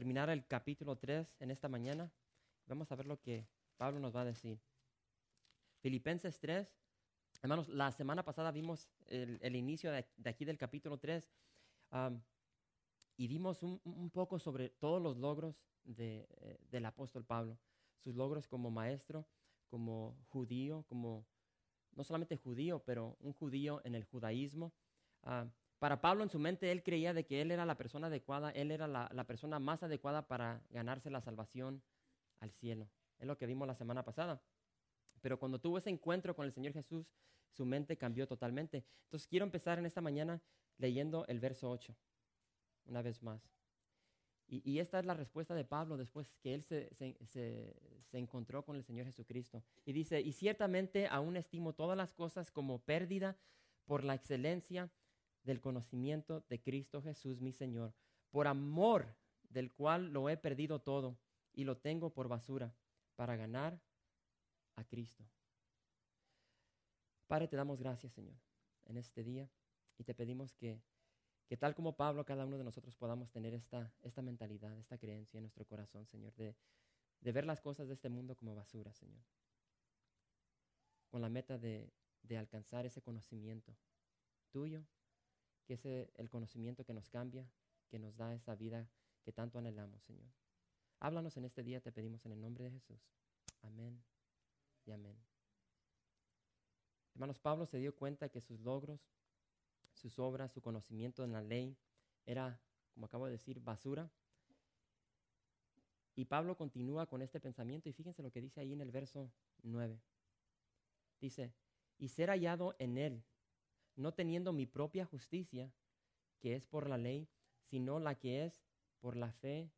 Terminar el capítulo 3 en esta mañana. Vamos a ver lo que Pablo nos va a decir. Filipenses 3. Hermanos, la semana pasada vimos el, inicio de, aquí del capítulo 3 y vimos un, poco sobre todos los logros de, eh, del apóstol Pablo, sus logros como maestro, como judío, como no solamente judío, pero un judío en el judaísmo. Para Pablo en su mente él creía de que él era la persona adecuada, él era la, persona más adecuada para ganarse la salvación al cielo. Es lo que vimos la semana pasada. Pero cuando tuvo ese encuentro con el Señor Jesús, su mente cambió totalmente. Entonces quiero empezar en esta mañana leyendo el verso 8, una vez más. Y, esta es la respuesta de Pablo después que él se, se, encontró con el Señor Jesucristo. Y dice, y ciertamente aún estimo todas las cosas como pérdida por la excelencia del conocimiento de Cristo Jesús, mi Señor, por amor del cual lo he perdido todo y lo tengo por basura para ganar a Cristo. Padre, te damos gracias, Señor, en este día y te pedimos que, que tal como Pablo, cada uno de nosotros podamos tener esta, esta mentalidad, esta creencia en nuestro corazón, Señor, de, de ver las cosas de este mundo como basura, Señor, con la meta de, de alcanzar ese conocimiento tuyo, que es el conocimiento que nos cambia, que nos da esa vida que tanto anhelamos, Señor. Háblanos en este día, te pedimos en el nombre de Jesús. Amén y amén. Hermanos, Pablo se dio cuenta que sus logros, sus obras, su conocimiento en la ley era, como acabo de decir, basura. Y Pablo continúa con este pensamiento y fíjense lo que dice ahí en el verso 9. Dice, y ser hallado en él, no teniendo mi propia justicia, que es por la ley, sino la que es por la fe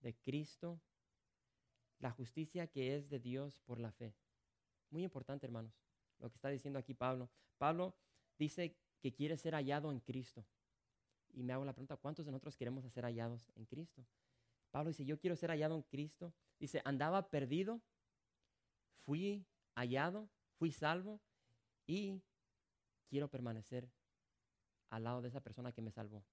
de Cristo, la justicia que es de Dios por la fe. Muy importante, hermanos, lo que está diciendo aquí Pablo. Pablo dice que quiere ser hallado en Cristo. Y me hago la pregunta, ¿cuántos de nosotros queremos ser hallados en Cristo? Pablo dice, yo quiero ser hallado en Cristo. Dice, andaba perdido, fui hallado, fui salvo y quiero permanecer al lado de esa persona que me salvó,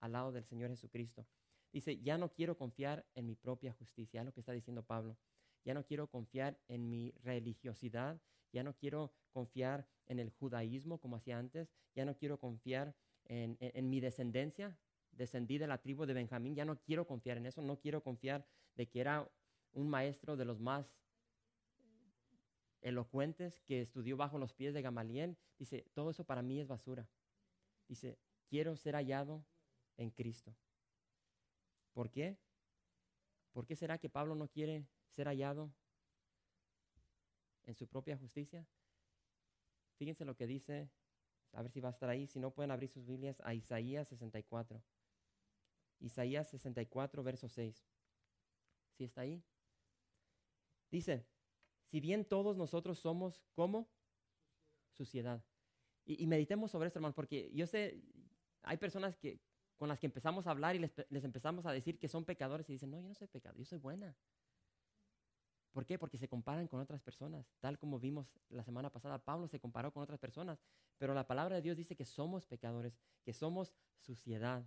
al lado del Señor Jesucristo. Dice, ya no quiero confiar en mi propia justicia, es lo que está diciendo Pablo. Ya no quiero confiar en mi religiosidad, ya no quiero confiar en el judaísmo como hacía antes, ya no quiero confiar en, mi descendencia, descendí de la tribu de Benjamín, ya no quiero confiar en eso, no quiero confiar de que era un maestro de los más elocuentes que estudió bajo los pies de Gamaliel. Dice, todo eso para mí es basura. Dice, quiero ser hallado en Cristo. ¿Por qué? ¿Por qué será que Pablo no quiere ser hallado en su propia justicia? Fíjense lo que dice, a ver si va a estar ahí, si no pueden abrir sus Biblias a Isaías 64. Isaías 64, verso 6. ¿Sí está ahí? Dice, si bien todos nosotros somos como suciedad. Y, meditemos sobre esto, hermano, porque yo sé, hay personas que, con las que empezamos a hablar y les, empezamos a decir que son pecadores y dicen, no, yo no soy pecador, yo soy buena. ¿Por qué? Porque se comparan con otras personas, tal como vimos la semana pasada. Pablo se comparó con otras personas, pero la palabra de Dios dice que somos pecadores, que somos suciedad.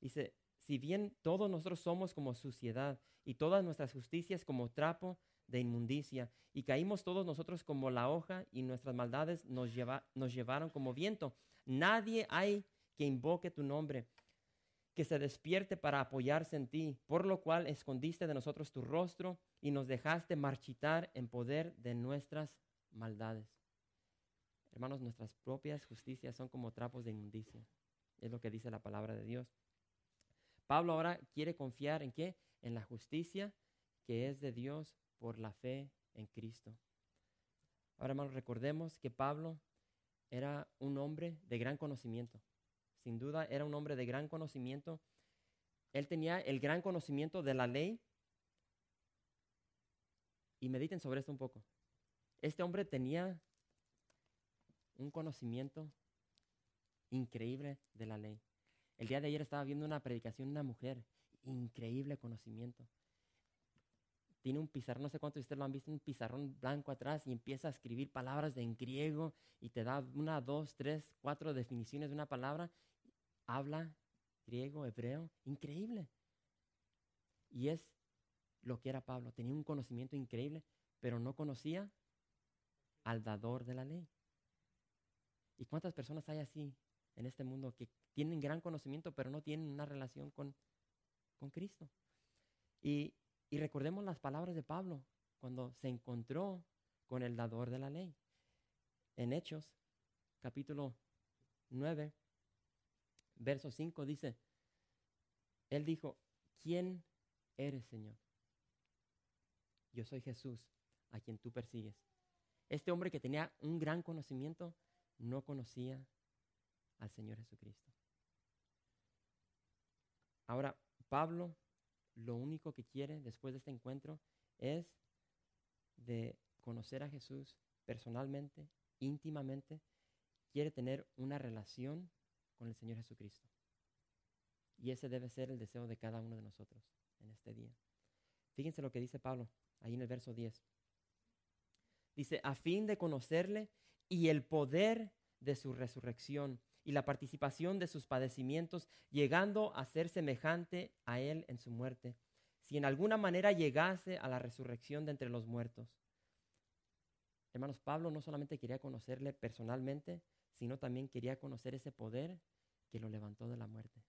Dice, si bien todos nosotros somos como suciedad y todas nuestras justicias como trapo de inmundicia, y caímos todos nosotros como la hoja y nuestras maldades nos, nos llevaron como viento, nadie hay que invoque tu nombre, que se despierte para apoyarse en ti, por lo cual escondiste de nosotros tu rostro y nos dejaste marchitar en poder de nuestras maldades. Hermanos, nuestras propias justicias son como trapos de inmundicia. Es lo que dice la palabra de Dios. Pablo ahora quiere confiar en qué? En la justicia que es de Dios por la fe en Cristo. Ahora, hermanos, recordemos que Pablo era un hombre de gran conocimiento sin duda era un hombre de gran conocimiento él tenía el gran conocimiento de la ley. Y mediten sobre esto un poco. Este hombre tenía un conocimiento increíble de la ley. El día de ayer estaba viendo una predicación de una mujer, increíble conocimiento. Tiene un pizarrón, no sé cuántos de ustedes lo han visto, un pizarrón blanco atrás y empieza a escribir palabras en griego y te da una, dos, tres, cuatro definiciones de una palabra. Habla griego, hebreo, increíble. Y es lo que era Pablo. Tenía un conocimiento increíble, pero no conocía al dador de la ley. ¿Y cuántas personas hay así en este mundo que tienen gran conocimiento, pero no tienen una relación con, con Cristo? Y, y recordemos las palabras de Pablo cuando se encontró con el dador de la ley. En Hechos, capítulo 9, verso 5 dice, Él dijo, ¿quién eres, Señor? Yo soy Jesús, a quien tú persigues. Este hombre que tenía un gran conocimiento no conocía al Señor Jesucristo. Ahora, Pablo lo único que quiere después de este encuentro es de conocer a Jesús personalmente, íntimamente, quiere tener una relación con el Señor Jesucristo. Y ese debe ser el deseo de cada uno de nosotros en este día. Fíjense lo que dice Pablo ahí en el verso 10. Dice, a fin de conocerle y el poder de su resurrección y la participación de sus padecimientos, llegando a ser semejante a él en su muerte, si en alguna manera llegase a la resurrección de entre los muertos. Hermanos, Pablo no solamente quería conocerle personalmente, sino también quería conocer ese poder que lo levantó de la muerte.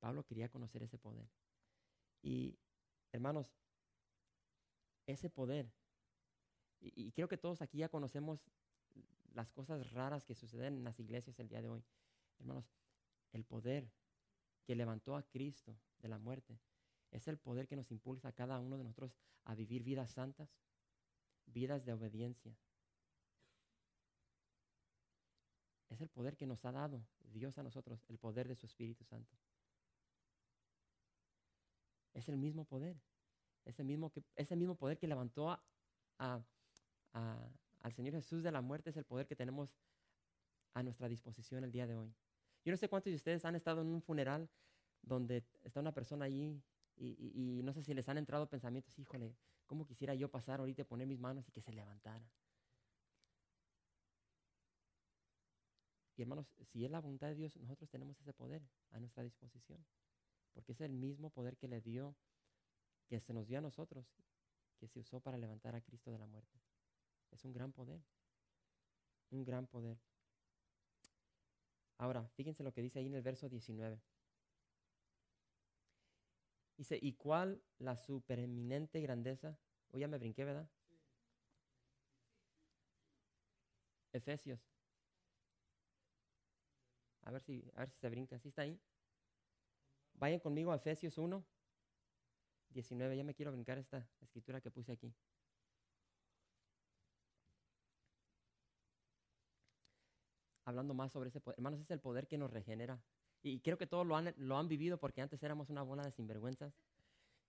Pablo quería conocer ese poder. Y, hermanos, ese poder, y, creo que todos aquí ya conocemos las cosas raras que suceden en las iglesias el día de hoy. Hermanos, el poder que levantó a Cristo de la muerte es el poder que nos impulsa a cada uno de nosotros a vivir vidas santas, vidas de obediencia, Es el poder que nos ha dado Dios a nosotros, el poder de su Espíritu Santo. Es el mismo poder. Ese mismo, que, ese mismo poder que levantó a, al Señor Jesús de la muerte es el poder que tenemos a nuestra disposición el día de hoy. Yo no sé cuántos de ustedes han estado en un funeral donde está una persona allí y, no sé si les han entrado pensamientos, híjole, ¿cómo quisiera yo pasar ahorita y poner mis manos y que se levantara? Y hermanos, si es la voluntad de Dios, nosotros tenemos ese poder a nuestra disposición. Porque es el mismo poder que le dio, que se nos dio a nosotros, que se usó para levantar a Cristo de la muerte. Es un gran poder. Un gran poder. Ahora, fíjense lo que dice ahí en el verso 19. Dice, ¿y cuál la supereminente grandeza? Hoy ya me brinqué, ¿verdad? Efesios a ver si, a ver si se brinca. ¿Sí está ahí? Vayan conmigo a Efesios 1, 19. Ya me quiero brincar esta escritura que puse aquí. Hablando más sobre ese poder. Hermanos, es el poder que nos regenera. Y creo que todos lo han, lo han vivido porque antes éramos una bola de sinvergüenzas.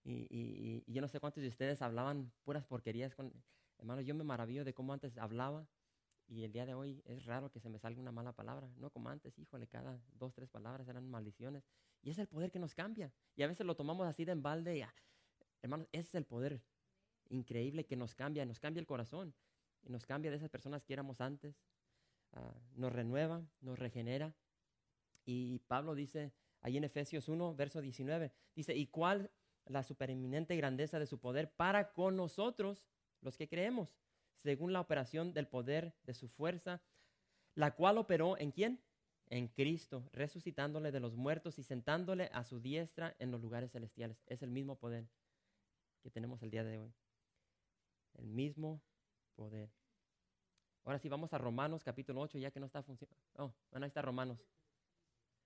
Y, y, y, yo no sé cuántos de ustedes hablaban puras porquerías. Con, hermanos, yo me maravillo de cómo antes hablaba y el día de hoy es raro que se me salga una mala palabra. No como antes, híjole, cada dos, tres palabras eran maldiciones. Y es el poder que nos cambia. Y a veces lo tomamos así de embalde. Y, hermanos, ese es el poder increíble que nos cambia. Nos cambia el corazón. Y nos cambia de esas personas que éramos antes. Ah, nos renueva, nos regenera. Y Pablo dice ahí en Efesios 1, verso 19, dice, ¿y cuál la supereminente grandeza de su poder para con nosotros, los que creemos? según la operación del poder de su fuerza, la cual operó en quién? En Cristo, resucitándole de los muertos y sentándole a su diestra en los lugares celestiales. Es el mismo poder que tenemos el día de hoy. El mismo poder. Ahora sí, vamos a Romanos capítulo 8, ya que no está funcionando. Oh, bueno, ahí está Romanos.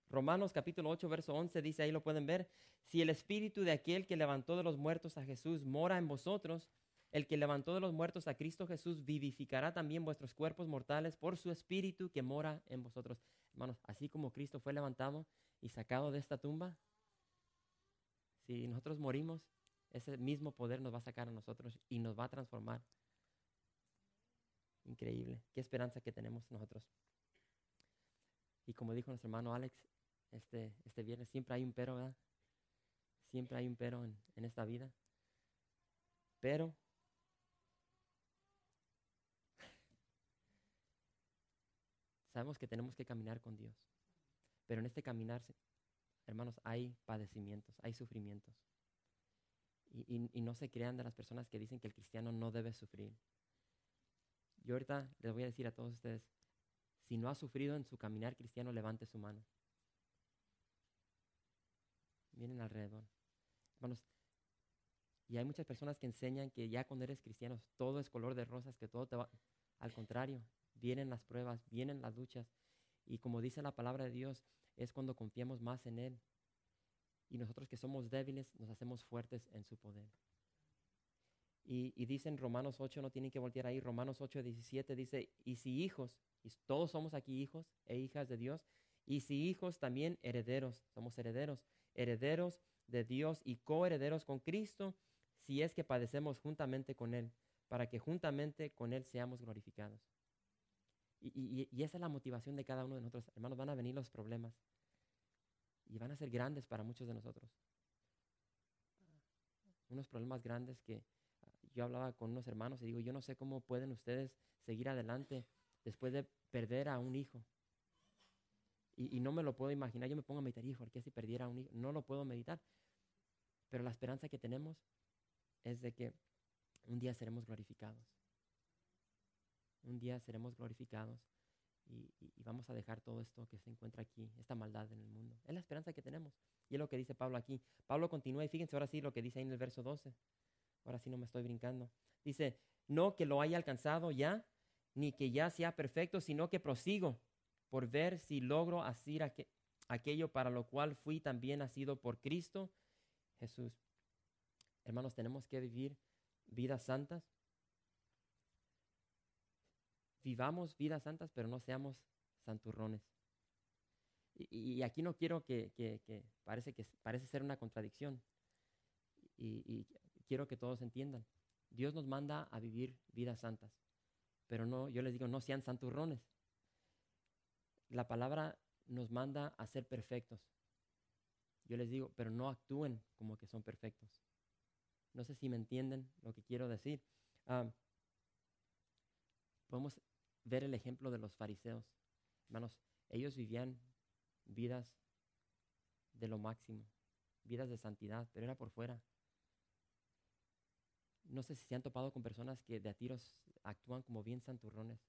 Romanos capítulo 8, verso 11 dice, ahí lo pueden ver, si el espíritu de aquel que levantó de los muertos a Jesús mora en vosotros, el que levantó de los muertos a Cristo Jesús vivificará también vuestros cuerpos mortales por su espíritu que mora en vosotros. Hermanos, así como Cristo fue levantado y sacado de esta tumba, si nosotros morimos, ese mismo poder nos va a sacar a nosotros y nos va a transformar. Increíble. Qué esperanza que tenemos nosotros. Y como dijo nuestro hermano Alex este, este viernes, siempre hay un pero, ¿verdad? Siempre hay un pero en, esta vida. Pero sabemos que tenemos que caminar con Dios. Pero en este caminar, hermanos, hay padecimientos, hay sufrimientos. Y, no se crean de las personas que dicen que el cristiano no debe sufrir. Yo ahorita les voy a decir a todos ustedes, si no ha sufrido en su caminar cristiano, levante su mano. Miren alrededor. Hermanos, y hay muchas personas que enseñan que ya cuando eres cristiano todo es color de rosas, que todo te va... Al contrario, vienen las pruebas, vienen las luchas. Y como dice la palabra de Dios, es cuando confiamos más en Él. Y nosotros que somos débiles nos hacemos fuertes en su poder. Y, y dice en Romanos 8, no tienen que voltear ahí, Romanos 8, 17 dice, y si hijos, y todos somos aquí hijos e hijas de Dios, y si hijos también herederos, somos herederos, herederos de Dios y coherederos con Cristo, si es que padecemos juntamente con Él, para que juntamente con Él seamos glorificados. Y, y, esa es la motivación de cada uno de nosotros. Hermanos, van a venir los problemas y van a ser grandes para muchos de nosotros. Unos problemas grandes que yo hablaba con unos hermanos y digo, yo no sé cómo pueden ustedes seguir adelante después de perder a un hijo. Y, y no me lo puedo imaginar. Yo me pongo a meditar, hijo, ¿qué si perdiera a un hijo? No lo puedo meditar. Pero la esperanza que tenemos es de que un día seremos glorificados. Un día seremos glorificados y, vamos a dejar todo esto que se encuentra aquí, esta maldad en el mundo. Es la esperanza que tenemos. Y es lo que dice Pablo aquí. Pablo continúa y fíjense ahora sí lo que dice ahí en el verso 12. Ahora sí no me estoy brincando. Dice, no que lo haya alcanzado ya, ni que ya sea perfecto, sino que prosigo por ver si logro hacer aquello para lo cual fui también nacido por Cristo Jesús. Hermanos, tenemos que vivir vidas santas. Vivamos vidas santas, pero no seamos santurrones. Y, aquí no quiero que, parece que parece ser una contradicción. Y quiero que todos entiendan. Dios nos manda a vivir vidas santas, pero no, yo les digo, no sean santurrones. La palabra nos manda a ser perfectos. Yo les digo, pero no actúen como que son perfectos. No sé si me entienden lo que quiero decir. Ah, podemos ver el ejemplo de los fariseos. Hermanos, ellos vivían vidas de lo máximo, vidas de santidad, pero era por fuera. No sé si se han topado con personas que de a tiros actúan como bien santurrones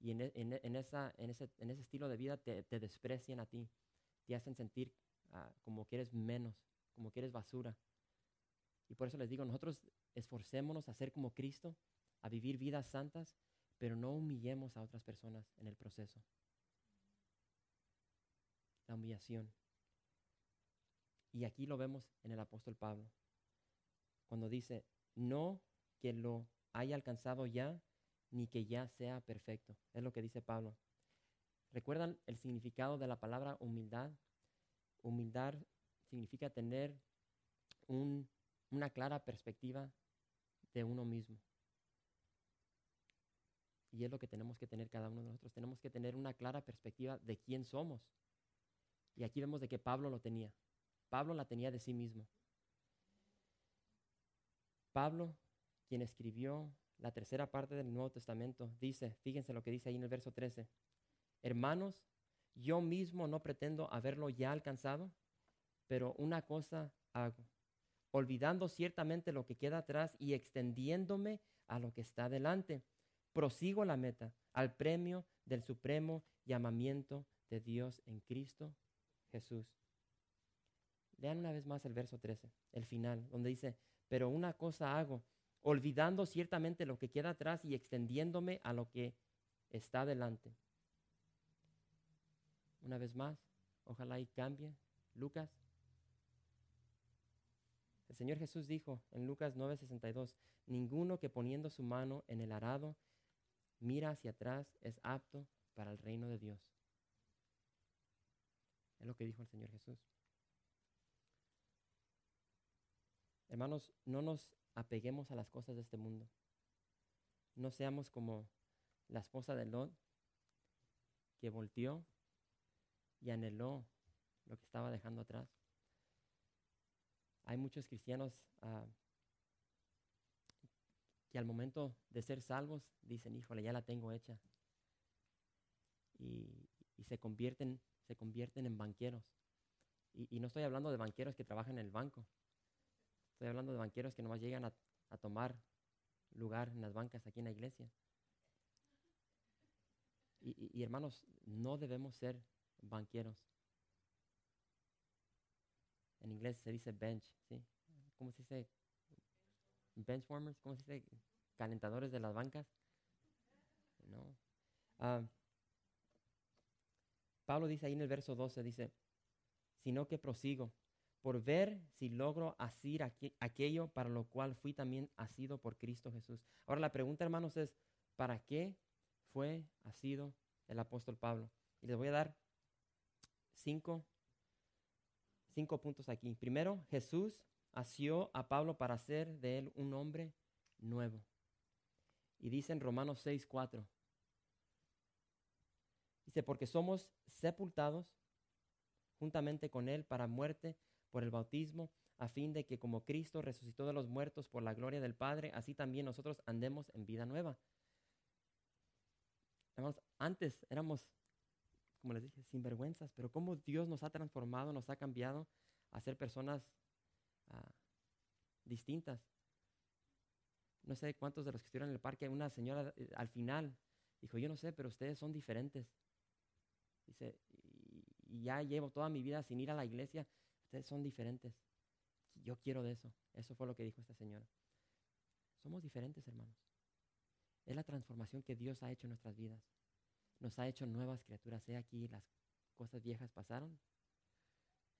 y en, e, esa, en, ese, estilo de vida te, desprecian a ti, te hacen sentir ah, como que eres menos, como que eres basura. Y por eso les digo, nosotros esforcémonos a ser como Cristo, a vivir vidas santas, pero no humillemos a otras personas en el proceso. La humillación. Y aquí lo vemos en el apóstol Pablo, cuando dice, no que lo haya alcanzado ya, ni que ya sea perfecto. Es lo que dice Pablo. ¿Recuerdan el significado de la palabra humildad? Humildad significa tener un una clara perspectiva de uno mismo. Y es lo que tenemos que tener cada uno de nosotros. Tenemos que tener una clara perspectiva de quién somos. Y aquí vemos de que Pablo lo tenía. Pablo la tenía de sí mismo. Pablo, quien escribió la tercera parte del Nuevo Testamento, dice, fíjense lo que dice ahí en el verso 13, hermanos, yo mismo no pretendo haberlo ya alcanzado, pero una cosa hago olvidando ciertamente lo que queda atrás y extendiéndome a lo que está delante. Prosigo la meta, al premio del supremo llamamiento de Dios en Cristo Jesús. Lean una vez más el verso 13, el final, donde dice, pero una cosa hago, olvidando ciertamente lo que queda atrás y extendiéndome a lo que está delante. Una vez más, ojalá y cambie. Lucas el Señor Jesús dijo en Lucas 9:62, ninguno que poniendo su mano en el arado mira hacia atrás es apto para el reino de Dios. Es lo que dijo el Señor Jesús. Hermanos, no nos apeguemos a las cosas de este mundo. No seamos como la esposa de Lot, que volteó y anheló lo que estaba dejando atrás. Hay muchos cristianos ah, que al momento de ser salvos dicen, híjole, ya la tengo hecha. Y, se, convierten, se convierten en banqueros. Y, no estoy hablando de banqueros que trabajan en el banco. Estoy hablando de banqueros que nomás llegan a, tomar lugar en las bancas aquí en la iglesia. Y, hermanos, no debemos ser banqueros. En inglés se dice bench, ¿sí? ¿Cómo se dice? Benchwarmers, ¿cómo se dice? Calentadores de las bancas. No. Ah, Pablo dice ahí en el verso 12, dice, sino que prosigo por ver si logro asir aquello para lo cual fui también asido por Cristo Jesús. Ahora la pregunta, hermanos, es, ¿para qué fue asido el apóstol Pablo? Y les voy a dar cinco, cinco puntos aquí. Primero, Jesús asió a Pablo para hacer de él un hombre nuevo. Y dice en Romanos 6, 4. Dice, porque somos sepultados juntamente con él para muerte por el bautismo, a fin de que como Cristo resucitó de los muertos por la gloria del Padre, así también nosotros andemos en vida nueva. antes éramos, como les dije, sinvergüenzas, pero cómo Dios nos ha transformado, nos ha cambiado a ser personas ah, distintas. No sé cuántos de los que estuvieron en el parque, una señora eh, al final dijo, yo no sé, pero ustedes son diferentes. Dice, y ya llevo toda mi vida sin ir a la iglesia, ustedes son diferentes. Yo quiero de eso. Eso fue lo que dijo esta señora. Somos diferentes, hermanos. Es la transformación que Dios ha hecho en nuestras vidas. Nos ha hecho nuevas criaturas. He aquí, las cosas viejas pasaron.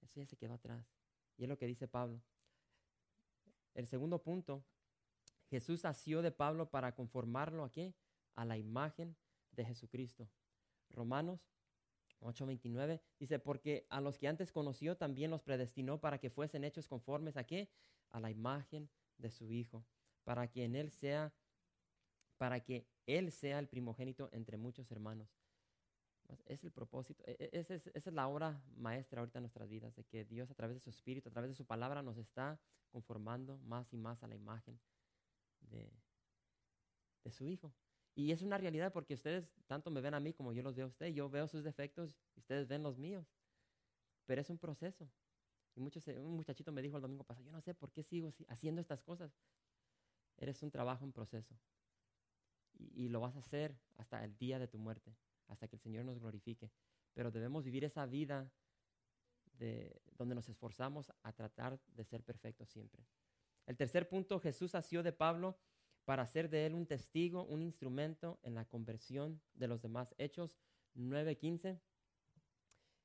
Eso ya se quedó atrás. Y es lo que dice Pablo. El segundo punto, Jesús asió de Pablo para conformarlo a qué? A la imagen de Jesucristo. Romanos 8:29 dice, porque a los que antes conoció también los predestinó para que fuesen hechos conformes a qué? A la imagen de su Hijo, para que en él sea, para que él sea el primogénito entre muchos hermanos. Es el propósito, e, e, esa es, es la obra maestra ahorita en nuestras vidas, de que Dios a través de su Espíritu, a través de su palabra, nos está conformando más y más a la imagen de, de su Hijo. Y es una realidad porque ustedes tanto me ven a mí como yo los veo a ustedes. Yo veo sus defectos y ustedes ven los míos. Pero es un proceso. Y muchos, un muchachito me dijo el domingo pasado, yo no sé por qué sigo haciendo estas cosas. Eres un trabajo en proceso. Y, y, lo vas a hacer hasta el día de tu muerte, hasta que el Señor nos glorifique. Pero debemos vivir esa vida de, donde nos esforzamos a tratar de ser perfectos siempre. El tercer punto, Jesús asió de Pablo para hacer de él un testigo, un instrumento en la conversión de los demás. Hechos 9:15.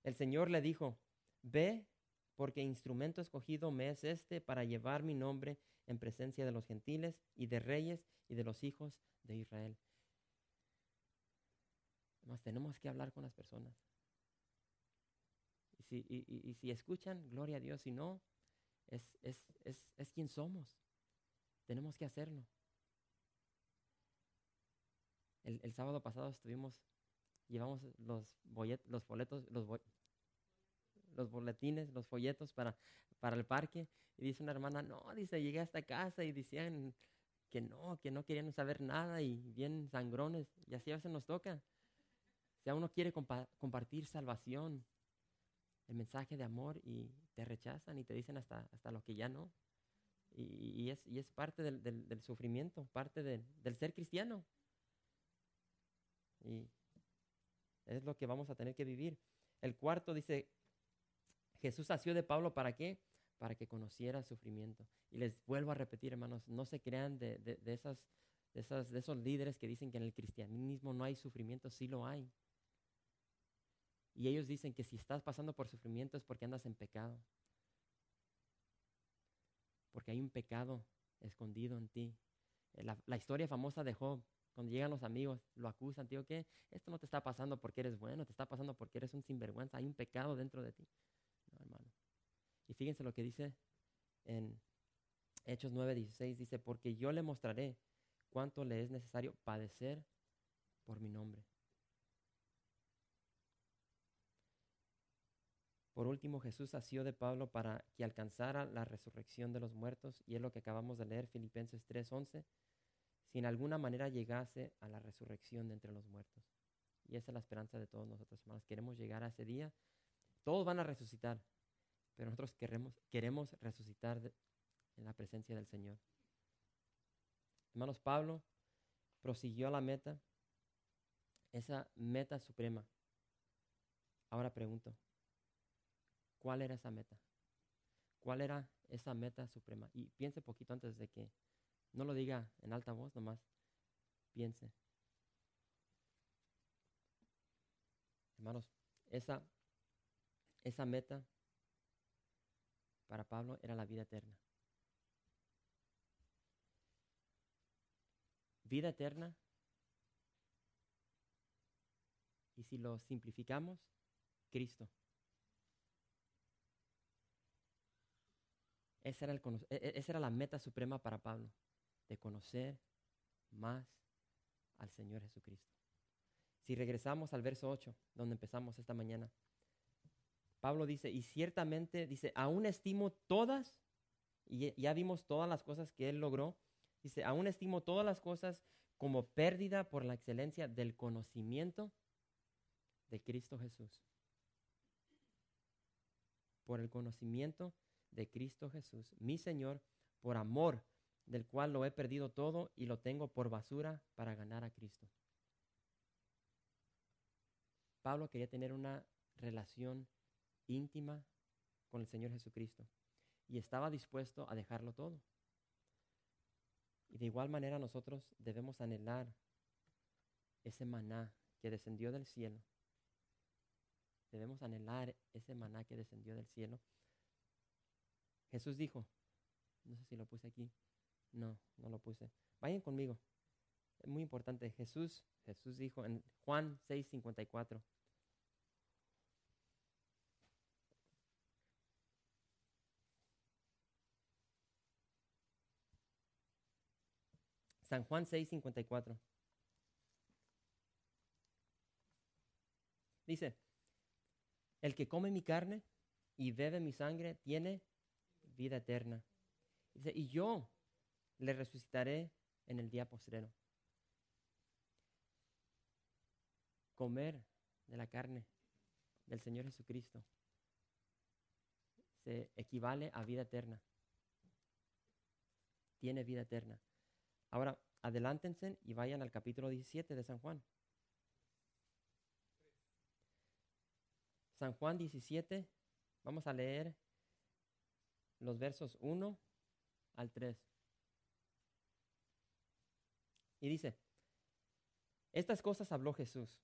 El Señor le dijo, ve porque instrumento escogido me es este para llevar mi nombre en presencia de los gentiles y de reyes y de los hijos de Israel. Además, tenemos que hablar con las personas. Y si, y, si escuchan, gloria a Dios. Si no, es, es, es, es quien somos. Tenemos que hacerlo. El, sábado pasado estuvimos, llevamos los, boletos, los, boletines, los folletos para, para el parque. Y dice una hermana, no, dice, llegué a esta casa y decían que no, que no querían saber nada y bien sangrones. Y así a veces nos toca. Si a uno quiere compartir salvación, el mensaje de amor y te rechazan y te dicen hasta, hasta lo que ya no. Y, es, y es parte del, del, sufrimiento, parte del ser cristiano. Y es lo que vamos a tener que vivir. El cuarto dice, Jesús nació de Pablo para qué? Para que conociera sufrimiento. Y les vuelvo a repetir, hermanos, no se crean de, de, de esas, de, esas, de esos líderes que dicen que en el cristianismo no hay sufrimiento, sí lo hay. Y ellos dicen que si estás pasando por sufrimiento es porque andas en pecado. Porque hay un pecado escondido en ti. La, la historia famosa de Job, cuando llegan los amigos, lo acusan, tío, que esto no te está pasando porque eres bueno, te está pasando porque eres un sinvergüenza, hay un pecado dentro de ti. Y fíjense lo que dice en Hechos 9:16, dice, porque yo le mostraré cuánto le es necesario padecer por mi nombre. Por último, Jesús asió de Pablo para que alcanzara la resurrección de los muertos, y es lo que acabamos de leer, Filipenses 3:11, si en alguna manera llegase a la resurrección de entre los muertos. Y esa es la esperanza de todos nosotros, hermanos. Queremos llegar a ese día. Todos van a resucitar, pero nosotros queremos, queremos resucitar en la presencia del Señor. Hermanos, Pablo prosiguió a la meta, esa meta suprema. Ahora pregunto, ¿cuál era esa meta? ¿Cuál era esa meta suprema? Y piense poquito antes de que no lo diga en alta voz, nomás piense. Hermanos, esa, esa meta para Pablo era la vida eterna. Vida eterna. Y si lo simplificamos, Cristo. Esa era, el, e, e, esa era la meta suprema para Pablo de conocer más al Señor Jesucristo. Si regresamos al verso 8, donde empezamos esta mañana, Pablo dice, y ciertamente dice, aún estimo todas, y ya vimos todas las cosas que él logró, dice, aún estimo todas las cosas como pérdida por la excelencia del conocimiento de Cristo Jesús. Por el conocimiento de Cristo Jesús, mi Señor, por amor del cual lo he perdido todo y lo tengo por basura para ganar a Cristo. Pablo quería tener una relación íntima con el Señor Jesucristo y estaba dispuesto a dejarlo todo. Y de igual manera nosotros debemos anhelar ese maná que descendió del cielo. Debemos anhelar ese maná que descendió del cielo. Jesús dijo, no sé si lo puse aquí, no, no lo puse. Vayan conmigo. Es muy importante. Jesús, Jesús dijo en Juan 6:54. San Juan 6:54. Dice, el que come mi carne y bebe mi sangre tiene vida eterna. Dice, y yo le resucitaré en el día postrero. Comer de la carne del Señor Jesucristo se equivale a vida eterna. Tiene vida eterna. Ahora, adelántense y vayan al capítulo 17 de San Juan. San Juan 17, vamos a leer los versos 1 al 3. Y dice, estas cosas habló Jesús,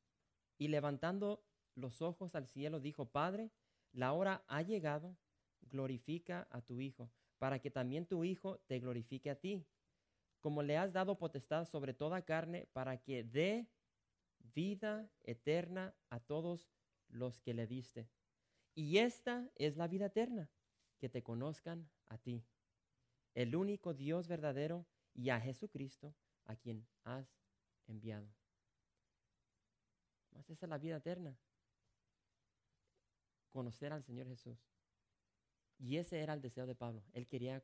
y levantando los ojos al cielo dijo, Padre, la hora ha llegado, glorifica a tu Hijo, para que también tu Hijo te glorifique a ti, como le has dado potestad sobre toda carne, para que dé vida eterna a todos los que le diste. Y esta es la vida eterna, que te conozcan a ti, el único Dios verdadero, y a Jesucristo, a quien has enviado. Más esa es la vida eterna. Conocer al Señor Jesús. Y ese era el deseo de Pablo. Él quería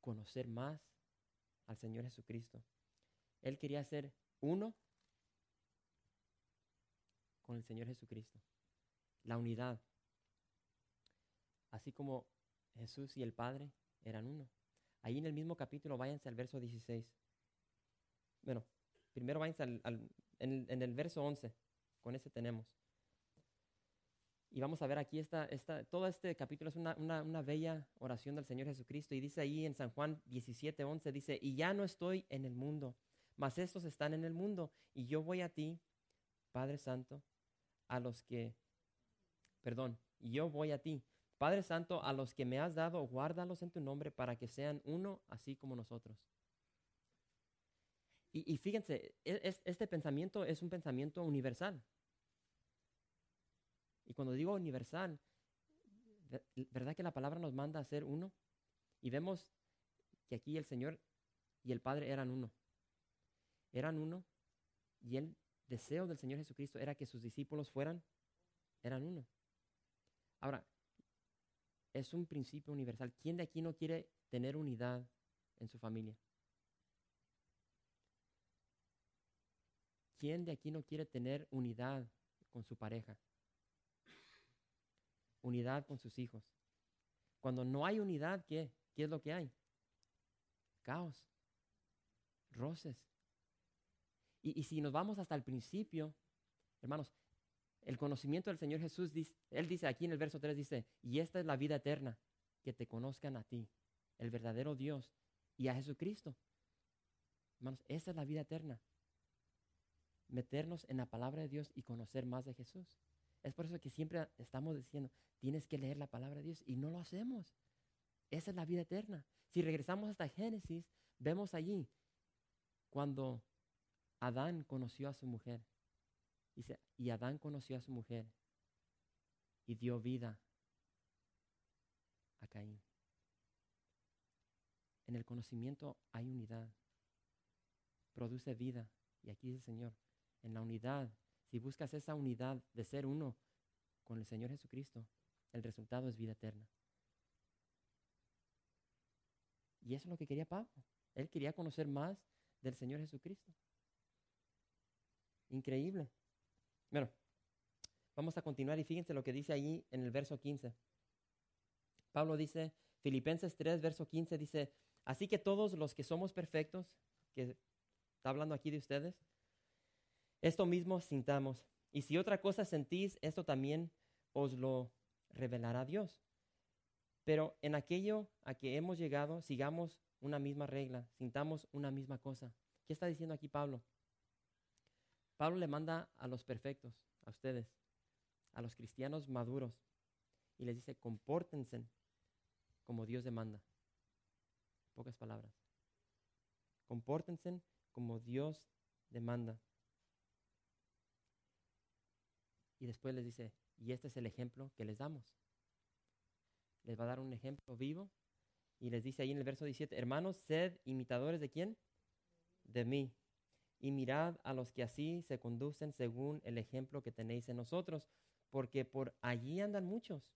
conocer más al Señor Jesucristo. Él quería ser uno con el Señor Jesucristo. La unidad. Así como Jesús y el Padre eran uno. Ahí en el mismo capítulo, váyanse al verso 16. Bueno, primero váyanse al, en, el verso 11, con ese tenemos. Y vamos a ver aquí, esta, esta, todo este capítulo es una, una, bella oración del Señor Jesucristo. Y dice ahí en San Juan 17, 11, dice, y ya no estoy en el mundo, mas estos están en el mundo. Y yo voy a ti, Padre Santo, a los que, perdón, yo voy a ti, Padre Santo, a los que me has dado, guárdalos en tu nombre para que sean uno así como nosotros. Y, fíjense, e, este pensamiento es un pensamiento universal. Y cuando digo universal, ¿Verdad que la palabra nos manda a ser uno? Y vemos que aquí el Señor y el Padre eran uno. Eran uno y el deseo del Señor Jesucristo era que sus discípulos fueran, eran uno. Ahora, es un principio universal. ¿Quién de aquí no quiere tener unidad en su familia? ¿Quién de aquí no quiere tener unidad con su pareja? Unidad con sus hijos. Cuando no hay unidad, ¿qué? ¿Qué es lo que hay? Caos, roces. Y, si nos vamos hasta el principio, hermanos, el conocimiento del Señor Jesús, Él dice aquí en el verso 3, dice, y esta es la vida eterna, que te conozcan a ti, el verdadero Dios, y a Jesucristo. Hermanos, esta es la vida eterna. Meternos en la palabra de Dios y conocer más de Jesús. Es por eso que siempre estamos diciendo, tienes que leer la palabra de Dios y no lo hacemos. Esa es la vida eterna. Si regresamos hasta Génesis, vemos allí cuando Adán conoció a su mujer. Y Adán conoció a su mujer y dio vida a Caín. En el conocimiento hay unidad. Produce vida. Y aquí dice el Señor, en la unidad, si buscas esa unidad de ser uno con el Señor Jesucristo, el resultado es vida eterna. Y eso es lo que quería Pablo. Él quería conocer más del Señor Jesucristo. Increíble. Bueno, vamos a continuar y fíjense lo que dice allí en el verso 15. Pablo dice, Filipenses 3, verso 15 dice, así que todos los que somos perfectos, que está hablando aquí de ustedes, esto mismo sintamos. Y si otra cosa sentís, esto también os lo revelará Dios. Pero en aquello a que hemos llegado, sigamos una misma regla, sintamos una misma cosa. ¿Qué está diciendo aquí Pablo? Pablo le manda a los perfectos, a ustedes, a los cristianos maduros, y les dice, compórtense como Dios demanda. Pocas palabras. Compórtense como Dios demanda. Y después les dice, y este es el ejemplo que les damos. Les va a dar un ejemplo vivo y les dice ahí en el verso 17, hermanos, sed imitadores de quién? De mí y mirad a los que así se conducen según el ejemplo que tenéis en nosotros, porque por allí andan muchos,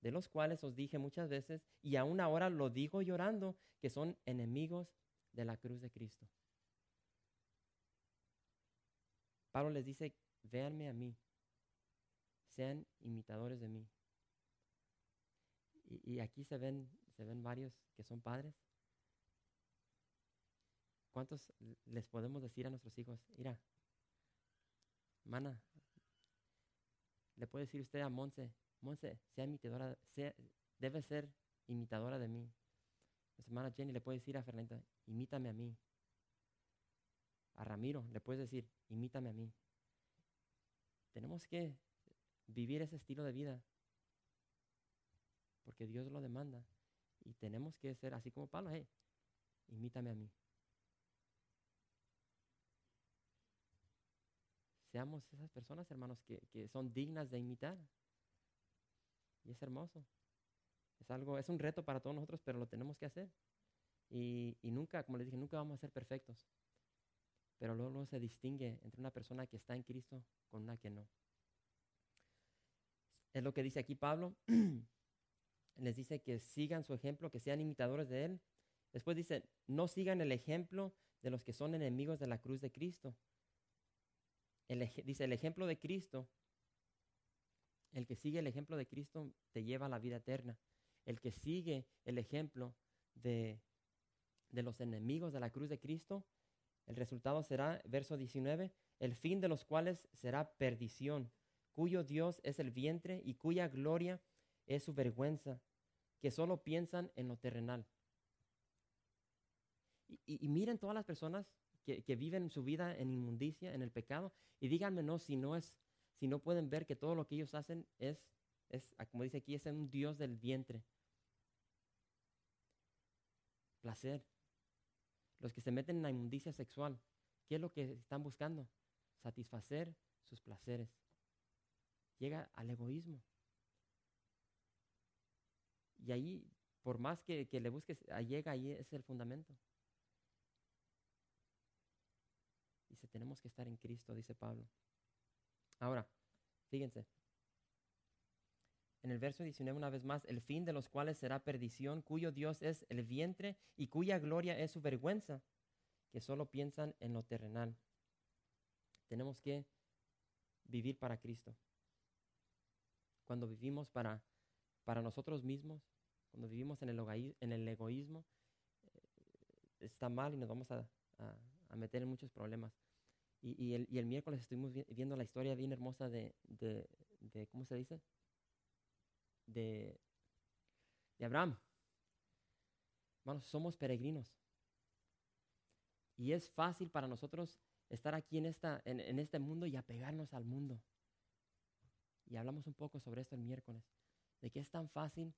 de los cuales os dije muchas veces, y aún ahora lo digo llorando, que son enemigos de la cruz de Cristo. Pablo les dice, véanme a mí, sean imitadores de mí. Y, aquí se ven, se ven varios que son padres ¿Cuántos les podemos decir a nuestros hijos, mira, mana, le puede decir usted a Monse, Monse, sea imitadora, debe ser imitadora de mí. Nuestra hermana Jenny le puede decir a Fernanda, imítame a mí. A Ramiro le puedes decir, imítame a mí. Tenemos que vivir ese estilo de vida porque Dios lo demanda y tenemos que ser así como Pablo, hey, imítame a mí. seamos esas personas, hermanos, que, son dignas de imitar. Y es hermoso. Es algo, es un reto para todos nosotros, pero lo tenemos que hacer. Y, nunca, como les dije, nunca vamos a ser perfectos. Pero luego se distingue entre una persona que está en Cristo con una que no. Es lo que dice aquí Pablo. Les dice que sigan su ejemplo, que sean imitadores de Él. Después dice, no sigan el ejemplo de los que son enemigos de la cruz de Cristo dice, el ejemplo de Cristo, el que sigue el ejemplo de Cristo te lleva a la vida eterna. El que sigue el ejemplo de, de los enemigos de la cruz de Cristo, el resultado será, verso 19, el fin de los cuales será perdición, cuyo Dios es el vientre y cuya gloria es su vergüenza, que solo piensan en lo terrenal. Y, miren todas las personas que, viven su vida en inmundicia, en el pecado, y díganme no si no es, si no pueden ver que todo lo que ellos hacen es, es como dice aquí, es un Dios del vientre. Placer. Los que se meten en la inmundicia sexual, ¿qué es lo que están buscando? Satisfacer sus placeres. Llega al egoísmo. Y ahí, por más que, que le busques, llega, ahí es el fundamento. Dice, tenemos que estar en Cristo, dice Pablo. Ahora, fíjense. En el verso 19 una vez más, el fin de los cuales será perdición, cuyo Dios es el vientre y cuya gloria es su vergüenza, que solo piensan en lo terrenal. Tenemos que vivir para Cristo. Cuando vivimos para, para nosotros mismos, cuando vivimos en el, en el egoísmo, eh, está mal y nos vamos a, a meter en muchos problemas. Y, el, miércoles estuvimos viendo la historia bien hermosa de, de, ¿cómo se dice? De, de Abraham. Hermanos, somos peregrinos. Y es fácil para nosotros estar aquí en, esta, en este mundo y apegarnos al mundo. Y hablamos un poco sobre esto el miércoles, de que es tan fácil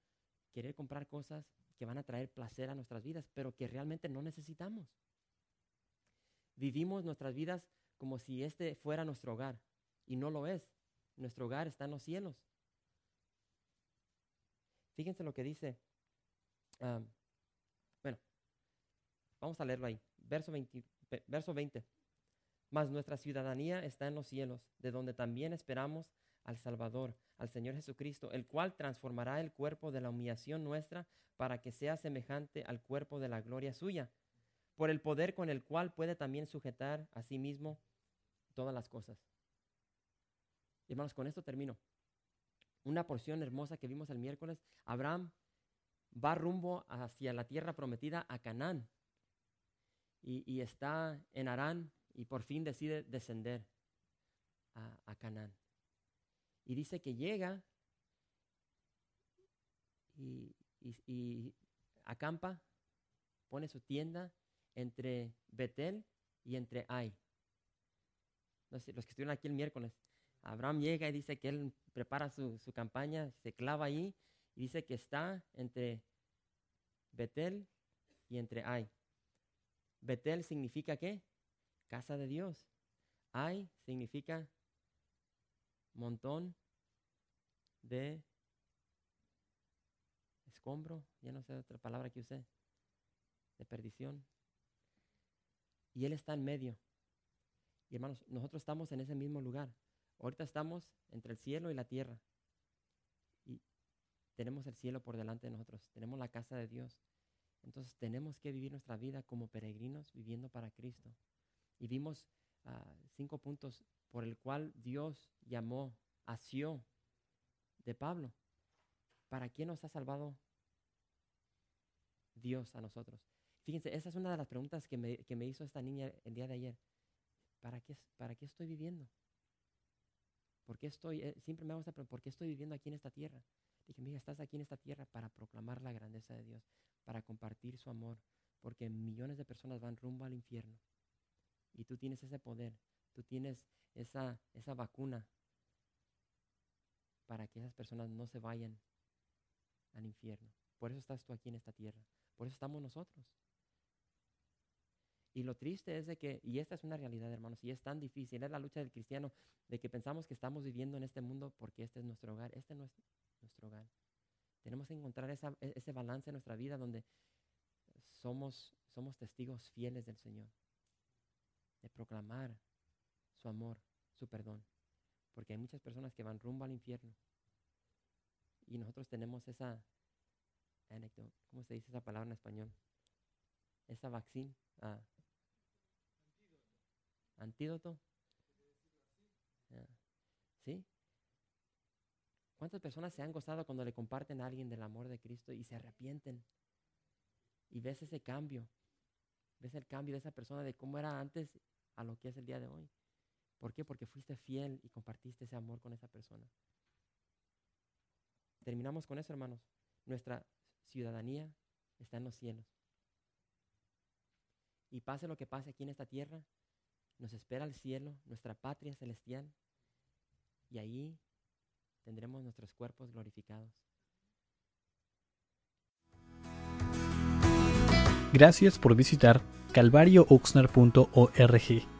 querer comprar cosas que van a traer placer a nuestras vidas, pero que realmente no necesitamos. Vivimos nuestras vidas como si este fuera nuestro hogar, y no lo es. Nuestro hogar está en los cielos. Fíjense lo que dice. Um, bueno, vamos a leerlo ahí. Verso 20, verso 20. Mas nuestra ciudadanía está en los cielos, de donde también esperamos al Salvador, al Señor Jesucristo, el cual transformará el cuerpo de la humillación nuestra para que sea semejante al cuerpo de la gloria suya por el poder con el cual puede también sujetar a sí mismo todas las cosas. hermanos, con esto termino. Una porción hermosa que vimos el miércoles, Abraham va rumbo hacia la tierra prometida a Canaán y, está en Arán y por fin decide descender a, a Canaán. Y dice que llega y, acampa, pone su tienda entre Betel y entre Ai. los que estuvieron aquí el miércoles. Abraham llega y dice que él prepara su, su campaña, se clava ahí y dice que está entre Betel y entre Ai. Betel significa qué? Casa de Dios. Ai significa montón de escombro, ya no sé otra palabra que usé, de perdición y Él está en medio. Y hermanos, nosotros estamos en ese mismo lugar. Ahorita estamos entre el cielo y la tierra. Y tenemos el cielo por delante de nosotros. Tenemos la casa de Dios. Entonces tenemos que vivir nuestra vida como peregrinos viviendo para Cristo. Y vimos ah, cinco puntos por el cual Dios llamó, asió de Pablo. ¿Para quién nos ha salvado Dios a nosotros? Fíjense, esa es una de las preguntas que me, que me hizo esta niña el día de ayer. ¿Para qué, para qué estoy viviendo? ¿Por qué estoy, eh, siempre me hago esta pregunta, ¿por qué estoy viviendo aquí en esta tierra? Dije, mira, estás aquí en esta tierra para proclamar la grandeza de Dios, para compartir su amor, porque millones de personas van rumbo al infierno. Y tú tienes ese poder, tú tienes esa, esa vacuna para que esas personas no se vayan al infierno. Por eso estás tú aquí en esta tierra, por eso estamos nosotros. Y lo triste es de que, y esta es una realidad, hermanos, y es tan difícil, es la lucha del cristiano, de que pensamos que estamos viviendo en este mundo porque este es nuestro hogar. Este no es nuestro hogar. Tenemos que encontrar e, ese balance en nuestra vida donde somos, somos testigos fieles del Señor, de proclamar su amor, su perdón. Porque hay muchas personas que van rumbo al infierno. Y nosotros tenemos esa anécdota, ¿cómo se dice esa palabra en español? Esa vaccine. Ah, antídoto. ¿Sí? ¿Cuántas personas se han gozado cuando le comparten a alguien del amor de Cristo y se arrepienten? Y ves ese cambio. Ves el cambio de esa persona de cómo era antes a lo que es el día de hoy. ¿Por qué? Porque fuiste fiel y compartiste ese amor con esa persona. Terminamos con eso, hermanos. Nuestra ciudadanía está en los cielos. Y pase lo que pase aquí en esta tierra, nos espera el cielo, nuestra patria celestial, y ahí tendremos nuestros cuerpos glorificados. Gracias por visitar calvariooxnar.org.